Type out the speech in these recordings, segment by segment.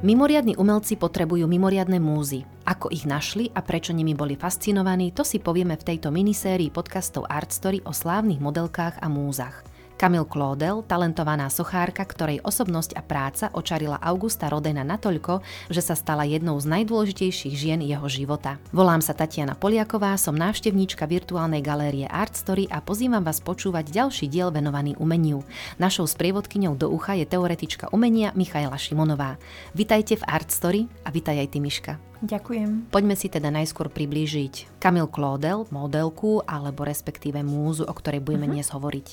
Mimoriadní umelci potrebujú mimoriadne múzy. Ako ich našli a prečo nimi boli fascinovaní, to si povieme v tejto minisérii podcastov Art Story o slávnych modelkách a múzach. Kamil Claudel, talentovaná sochárka, ktorej osobnosť a práca očarila Augusta Rodena natoľko, že sa stala jednou z najdôležitejších žien jeho života. Volám sa Tatiana Poliaková, som návštevníčka virtuálnej galérie Art Story a pozývam vás počúvať ďalší diel venovaný umeniu. Našou sprievodkyňou do ucha je teoretička umenia Michaela Šimonová. Vitajte v Art Story a vitaj aj ty Miška. Ďakujem. Poďme si teda najskôr priblížiť Kamil Claudel, modelku alebo respektíve múzu, o ktorej budeme uh-huh. dnes hovoriť.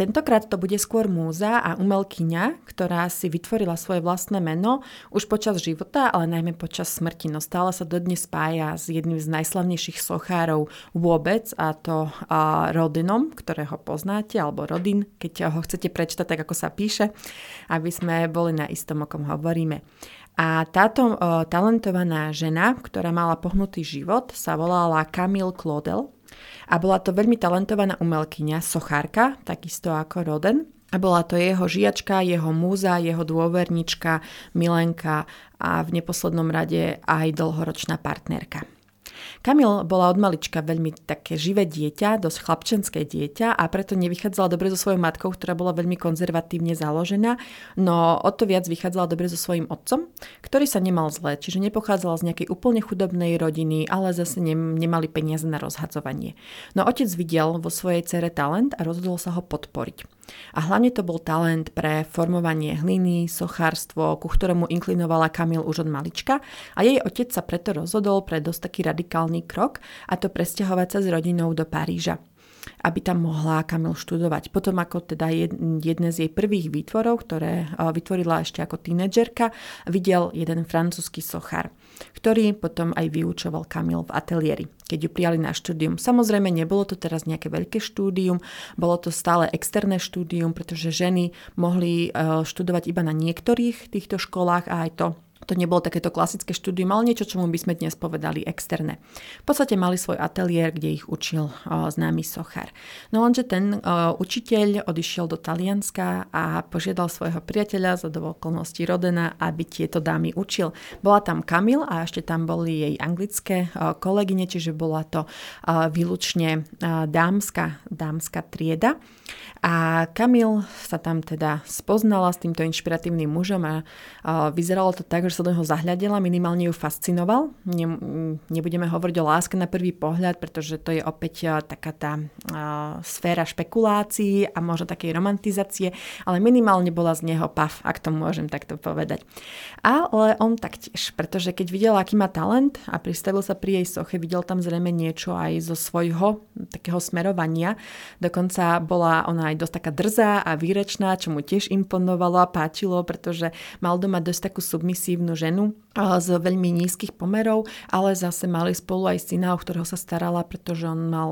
Tentokrát to bude skôr múza a umelkyňa, ktorá si vytvorila svoje vlastné meno už počas života, ale najmä počas smrti. No stále sa dodnes spája s jedným z najslavnejších sochárov vôbec a to uh, Rodinom, ktorého poznáte, alebo Rodin, keď ho chcete prečítať tak, ako sa píše, aby sme boli na istom, o kom hovoríme. A táto o, talentovaná žena, ktorá mala pohnutý život, sa volala Camille Claudel a bola to veľmi talentovaná umelkyňa, sochárka, takisto ako Roden. A bola to jeho žiačka, jeho múza, jeho dôvernička, milenka a v neposlednom rade aj dlhoročná partnerka. Kamil bola od malička veľmi také živé dieťa, dosť chlapčenské dieťa a preto nevychádzala dobre so svojou matkou, ktorá bola veľmi konzervatívne založená, no o to viac vychádzala dobre so svojím otcom, ktorý sa nemal zle, čiže nepochádzala z nejakej úplne chudobnej rodiny, ale zase ne, nemali peniaze na rozhadzovanie. No otec videl vo svojej cere talent a rozhodol sa ho podporiť. A hlavne to bol talent pre formovanie hliny, sochárstvo, ku ktorému inklinovala Kamil už od malička a jej otec sa preto rozhodol pre dosť taký radikálny krok a to presťahovať sa s rodinou do Paríža aby tam mohla Kamil študovať. Potom ako teda jedné z jej prvých výtvorov, ktoré vytvorila ešte ako tínedžerka, videl jeden francúzsky sochár ktorý potom aj vyučoval Kamil v ateliéri, keď ju prijali na štúdium. Samozrejme, nebolo to teraz nejaké veľké štúdium, bolo to stále externé štúdium, pretože ženy mohli študovať iba na niektorých týchto školách a aj to to nebolo takéto klasické štúdium, ale niečo, čomu by sme dnes povedali externé. V podstate mali svoj ateliér, kde ich učil uh, známy sochár. No lenže ten uh, učiteľ odišiel do Talianska a požiadal svojho priateľa za okolností Rodena, aby tieto dámy učil. Bola tam Kamil a ešte tam boli jej anglické uh, kolegyne, čiže bola to výlučne dámska, dámska trieda. A Kamil sa tam teda spoznala s týmto inšpiratívnym mužom a vyzeralo to tak, že sa neho zahľadila, minimálne ju fascinoval. Ne, nebudeme hovoriť o láske na prvý pohľad, pretože to je opäť taká tá a, sféra špekulácií a možno takej romantizácie, ale minimálne bola z neho pav, ak to môžem takto povedať. Ale on taktiež, pretože keď videl, aký má talent a pristavil sa pri jej soche, videl tam zrejme niečo aj zo svojho takého smerovania. Dokonca bola ona aj dosť taká drzá a výrečná, čo mu tiež imponovalo a páčilo, pretože mal doma dosť takú submisívnu jednu ženu z veľmi nízkych pomerov, ale zase mali spolu aj syna, o ktorého sa starala, pretože on mal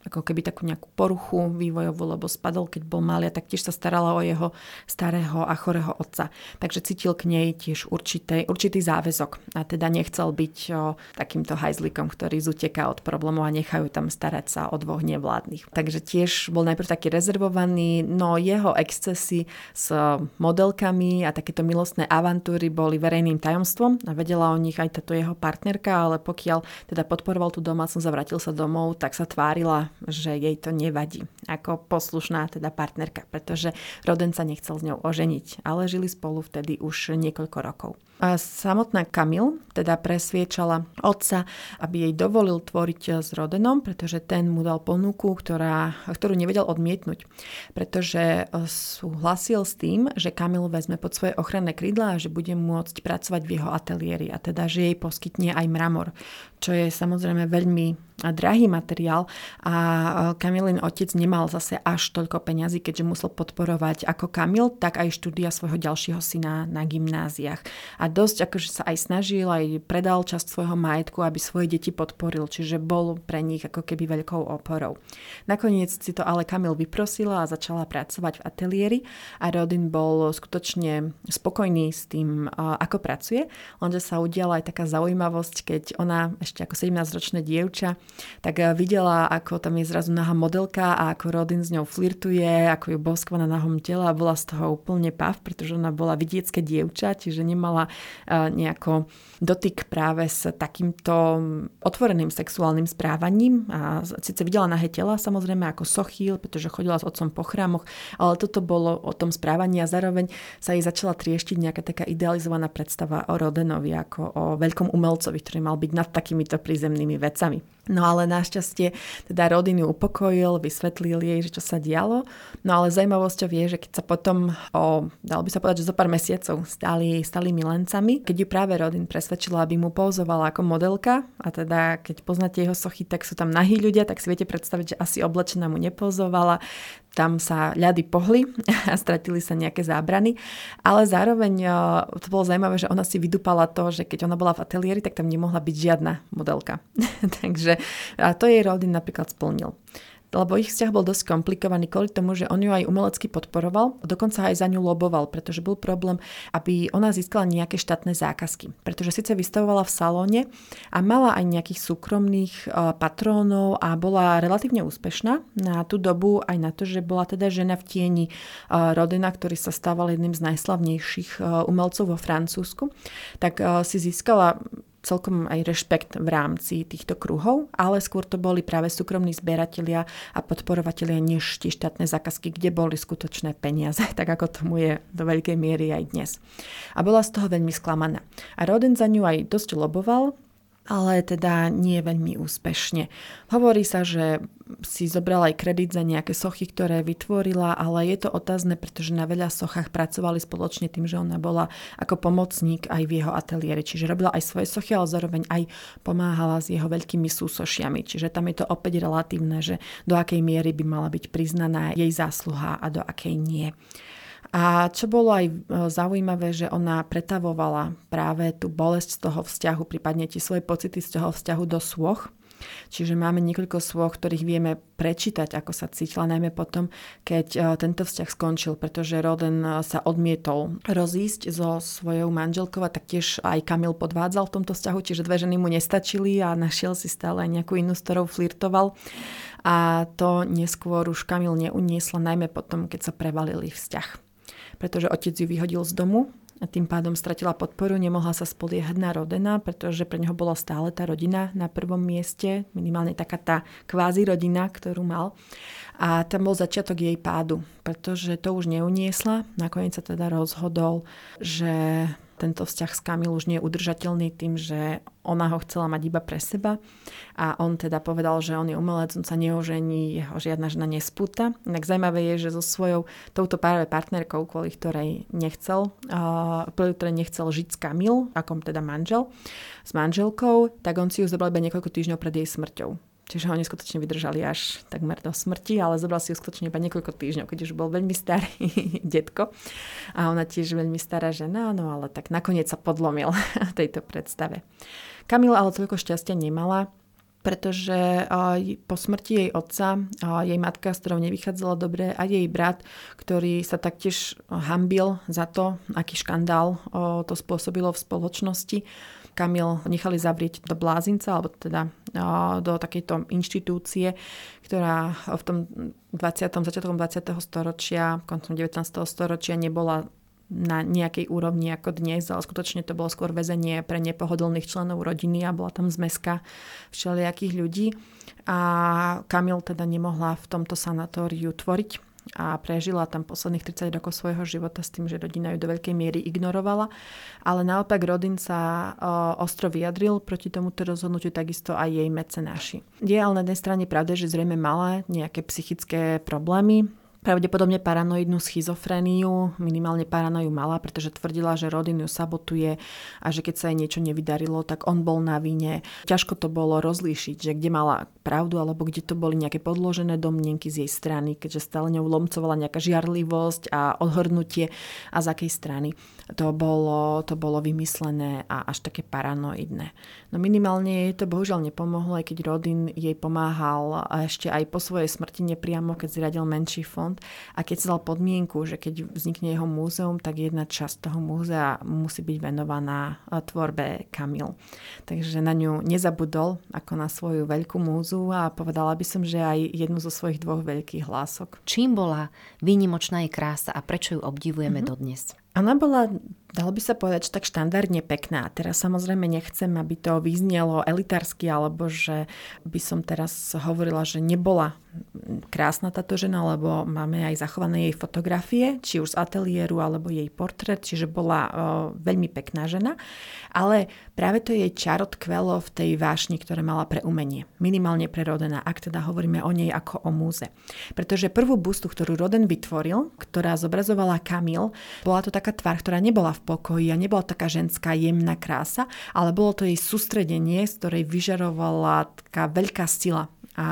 ako keby takú nejakú poruchu vývojovú, lebo spadol, keď bol malý a taktiež sa starala o jeho starého a chorého otca. Takže cítil k nej tiež určitý, určitý záväzok a teda nechcel byť o, takýmto hajzlikom, ktorý zuteká od problémov a nechajú tam starať sa o dvoch nevládnych. Takže tiež bol najprv taký rezervovaný, no jeho excesy s modelkami a takéto milostné avantúry boli verejným tajomstvom a vedela o nich aj táto jeho partnerka, ale pokiaľ teda podporoval tú domácnosť a vrátil sa domov, tak sa tvárila že jej to nevadí ako poslušná teda partnerka, pretože Roden sa nechcel s ňou oženiť, ale žili spolu vtedy už niekoľko rokov. A samotná Kamil teda presviečala otca, aby jej dovolil tvoriť s Rodenom, pretože ten mu dal ponuku, ktorá, ktorú nevedel odmietnúť. Pretože e, súhlasil s tým, že Kamil vezme pod svoje ochranné krídla a že bude môcť pracovať v jeho ateliéri a teda, že jej poskytne aj mramor, čo je samozrejme veľmi drahý materiál a e, Kamilin otec nemal zase až toľko peňazí, keďže musel podporovať ako Kamil, tak aj štúdia svojho ďalšieho syna na gymnáziách. A dosť akože sa aj snažil, aj predal časť svojho majetku, aby svoje deti podporil, čiže bol pre nich ako keby veľkou oporou. Nakoniec si to ale Kamil vyprosila a začala pracovať v ateliéri a Rodin bol skutočne spokojný s tým, ako pracuje, lenže sa udiala aj taká zaujímavosť, keď ona ešte ako 17-ročné dievča, tak videla, ako tam je zrazu nahá modelka a ako Rodin s ňou flirtuje, ako ju boskva na nahom tela a bola z toho úplne pav, pretože ona bola vidiecké dievča, čiže nemala nejako dotyk práve s takýmto otvoreným sexuálnym správaním. A síce videla nahé tela samozrejme ako sochýl, pretože chodila s otcom po chrámoch, ale toto bolo o tom správaní a zároveň sa jej začala trieštiť nejaká taká idealizovaná predstava o Rodenovi ako o veľkom umelcovi, ktorý mal byť nad takýmito prízemnými vecami. No ale našťastie teda rodinu upokojil, vysvetlil jej, že čo sa dialo. No ale zaujímavosťou je, že keď sa potom o, dalo by sa povedať, že zo pár mesiacov stali, stali milencami, keď ju práve Rodin presvedčila, aby mu pouzovala ako modelka a teda keď poznáte jeho sochy, tak sú tam nahí ľudia, tak si viete predstaviť, že asi oblečená mu nepouzovala, tam sa ľady pohli a stratili sa nejaké zábrany, ale zároveň to bolo zaujímavé, že ona si vydupala to, že keď ona bola v ateliéri, tak tam nemohla byť žiadna modelka. Takže a to jej Rodin napríklad splnil lebo ich vzťah bol dosť komplikovaný kvôli tomu, že on ju aj umelecky podporoval, dokonca aj za ňu loboval, pretože bol problém, aby ona získala nejaké štátne zákazky. Pretože síce vystavovala v salóne a mala aj nejakých súkromných uh, patrónov a bola relatívne úspešná na tú dobu aj na to, že bola teda žena v tieni uh, Rodina, ktorý sa stával jedným z najslavnejších uh, umelcov vo Francúzsku, tak si získala celkom aj rešpekt v rámci týchto kruhov, ale skôr to boli práve súkromní zberatelia a podporovatelia než tie štátne zákazky, kde boli skutočné peniaze, tak ako tomu je do veľkej miery aj dnes. A bola z toho veľmi sklamaná. A Roden za ňu aj dosť loboval, ale teda nie veľmi úspešne. Hovorí sa, že si zobrala aj kredit za nejaké sochy, ktoré vytvorila, ale je to otázne, pretože na veľa sochách pracovali spoločne tým, že ona bola ako pomocník aj v jeho ateliéri. Čiže robila aj svoje sochy, ale zároveň aj pomáhala s jeho veľkými súsošiami. Čiže tam je to opäť relatívne, že do akej miery by mala byť priznaná jej zásluha a do akej nie. A čo bolo aj e, zaujímavé, že ona pretavovala práve tú bolesť z toho vzťahu, prípadne tie svoje pocity z toho vzťahu do svoch. Čiže máme niekoľko svoch, ktorých vieme prečítať, ako sa cítila, najmä potom, keď e, tento vzťah skončil, pretože Roden e, sa odmietol rozísť so svojou manželkou a taktiež aj Kamil podvádzal v tomto vzťahu, čiže dve ženy mu nestačili a našiel si stále nejakú inú, s ktorou flirtoval. A to neskôr už Kamil neuniesla, najmä potom, keď sa prevalili vzťah pretože otec ju vyhodil z domu a tým pádom stratila podporu, nemohla sa spoliehať na rodena, pretože pre neho bola stále tá rodina na prvom mieste, minimálne taká tá kvázi rodina, ktorú mal. A tam bol začiatok jej pádu, pretože to už neuniesla. Nakoniec sa teda rozhodol, že tento vzťah s Kamil už nie je udržateľný tým, že ona ho chcela mať iba pre seba a on teda povedal, že on je umelec, on sa neožení, jeho žiadna žena nespúta. Tak zaujímavé je, že so svojou touto práve partnerkou, kvôli ktorej nechcel, uh, ktorej nechcel žiť s Kamil, akom teda manžel, s manželkou, tak on si ju zobral iba niekoľko týždňov pred jej smrťou. Čiže oni skutočne vydržali až takmer do smrti, ale zobral si ju skutočne iba niekoľko týždňov, keď už bol veľmi starý detko a ona tiež veľmi stará žena, no ale tak nakoniec sa podlomil tejto predstave. Kamila ale toľko šťastia nemala, pretože po smrti jej otca, jej matka, s ktorou nevychádzala dobre, a jej brat, ktorý sa taktiež hambil za to, aký škandál to spôsobilo v spoločnosti, Kamil nechali zavrieť do blázinca, alebo teda do takejto inštitúcie, ktorá v tom 20. začiatkom 20. storočia, koncom 19. storočia nebola na nejakej úrovni ako dnes, ale skutočne to bolo skôr väzenie pre nepohodlných členov rodiny a bola tam zmeska všelijakých ľudí. A Kamil teda nemohla v tomto sanatóriu tvoriť a prežila tam posledných 30 rokov svojho života s tým, že rodina ju do veľkej miery ignorovala. Ale naopak Rodin sa ostro vyjadril proti tomuto rozhodnutiu, takisto aj jej mecenáši. Je ale na jednej strane pravda, že zrejme mala nejaké psychické problémy, Pravdepodobne paranoidnú schizofréniu, minimálne paranoju mala, pretože tvrdila, že rodinu sabotuje a že keď sa jej niečo nevydarilo, tak on bol na vine. Ťažko to bolo rozlíšiť, že kde mala pravdu alebo kde to boli nejaké podložené domnenky z jej strany, keďže stále ňou lomcovala nejaká žiarlivosť a odhrnutie a z akej strany. To bolo, to bolo vymyslené a až také paranoidné. No minimálne jej to bohužiaľ nepomohlo, aj keď Rodin jej pomáhal a ešte aj po svojej smrti nepriamo, keď zriadil menší fond a keď sa dal podmienku, že keď vznikne jeho múzeum, tak jedna časť toho múzea musí byť venovaná tvorbe Kamil. Takže na ňu nezabudol ako na svoju veľkú múzu a povedala by som, že aj jednu zo svojich dvoch veľkých hlások. Čím bola výnimočná jej krása a prečo ju obdivujeme mm-hmm. dodnes? Ona bola dalo by sa povedať, že tak štandardne pekná. Teraz samozrejme nechcem, aby to vyznelo elitársky, alebo že by som teraz hovorila, že nebola krásna táto žena, lebo máme aj zachované jej fotografie, či už z ateliéru, alebo jej portrét, čiže bola o, veľmi pekná žena. Ale práve to jej čaro tkvelo v tej vášni, ktoré mala pre umenie. Minimálne pre Rodena, ak teda hovoríme o nej ako o múze. Pretože prvú bustu, ktorú Roden vytvoril, ktorá zobrazovala Kamil, bola to taká tvár, ktorá nebola v pokoji a nebola taká ženská jemná krása, ale bolo to jej sústredenie, z ktorej vyžarovala taká veľká sila a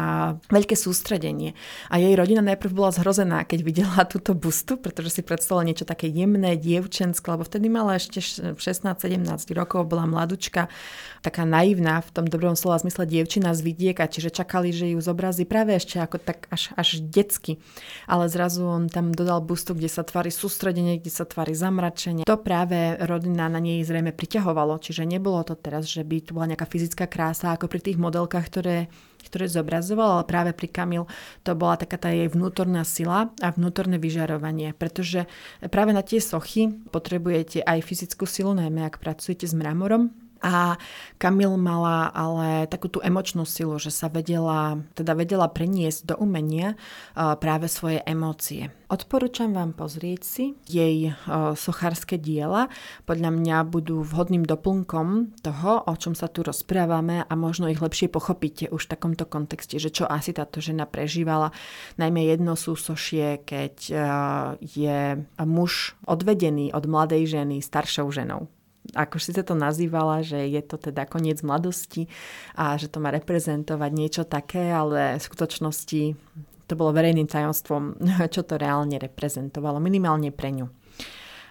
veľké sústredenie. A jej rodina najprv bola zhrozená, keď videla túto bustu, pretože si predstavila niečo také jemné, dievčenské, lebo vtedy mala ešte 16-17 rokov, bola mladučka, taká naivná v tom dobrom slova zmysle dievčina z vidieka, čiže čakali, že ju zobrazí práve ešte ako tak až, až detsky. Ale zrazu on tam dodal bustu, kde sa tvári sústredenie, kde sa tvári zamračenie. To práve rodina na nej zrejme priťahovalo, čiže nebolo to teraz, že by tu bola nejaká fyzická krása ako pri tých modelkách, ktoré ktoré zobrazoval, ale práve pri Kamil to bola taká tá jej vnútorná sila a vnútorné vyžarovanie, pretože práve na tie sochy potrebujete aj fyzickú silu, najmä ak pracujete s mramorom, a Kamil mala ale takú tú emočnú silu, že sa vedela, teda vedela preniesť do umenia práve svoje emócie. Odporúčam vám pozrieť si jej sochárske diela. Podľa mňa budú vhodným doplnkom toho, o čom sa tu rozprávame a možno ich lepšie pochopíte už v takomto kontexte, že čo asi táto žena prežívala. Najmä jedno sú sošie, keď je muž odvedený od mladej ženy staršou ženou ako si sa to nazývala, že je to teda koniec mladosti a že to má reprezentovať niečo také, ale v skutočnosti to bolo verejným tajomstvom, čo to reálne reprezentovalo, minimálne pre ňu.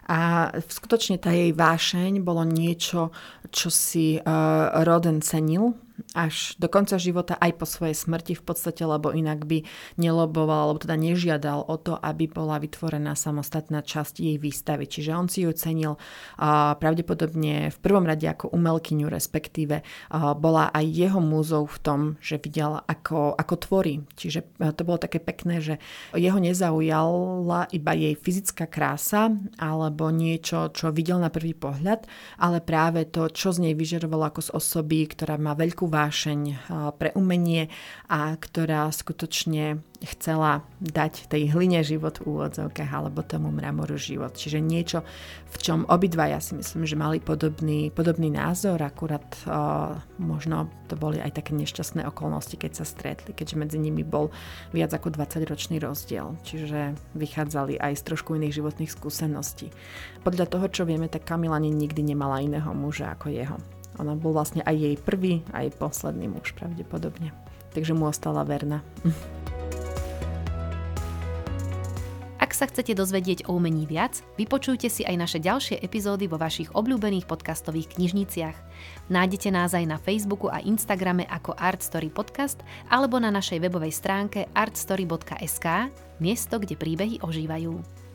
A skutočne tá jej vášeň bolo niečo, čo si uh, Roden cenil až do konca života aj po svojej smrti v podstate, lebo inak by neloboval, alebo teda nežiadal o to, aby bola vytvorená samostatná časť jej výstavy. Čiže on si ju cenil a pravdepodobne v prvom rade ako umelkyňu, respektíve bola aj jeho múzou v tom, že videl, ako, ako tvorí. Čiže to bolo také pekné, že jeho nezaujala iba jej fyzická krása alebo niečo, čo videl na prvý pohľad, ale práve to, čo z nej vyžarovalo ako z osoby, ktorá má veľkú vášeň eh, pre umenie a ktorá skutočne chcela dať tej hline život v úvodzovkách alebo tomu mramoru život. Čiže niečo, v čom obidva ja si myslím, že mali podobný, podobný názor, akurát uh, možno to boli aj také nešťastné okolnosti, keď sa stretli, keďže medzi nimi bol viac ako 20-ročný rozdiel. Čiže vychádzali aj z trošku iných životných skúseností. Podľa toho, čo vieme, tak Kamila nikdy nemala iného muža ako jeho. Ona bol vlastne aj jej prvý, aj posledný muž pravdepodobne. Takže mu ostala verná. Ak sa chcete dozvedieť o umení viac, vypočujte si aj naše ďalšie epizódy vo vašich obľúbených podcastových knižniciach. Nájdete nás aj na Facebooku a Instagrame ako Art Story Podcast alebo na našej webovej stránke artstory.sk, miesto, kde príbehy ožívajú.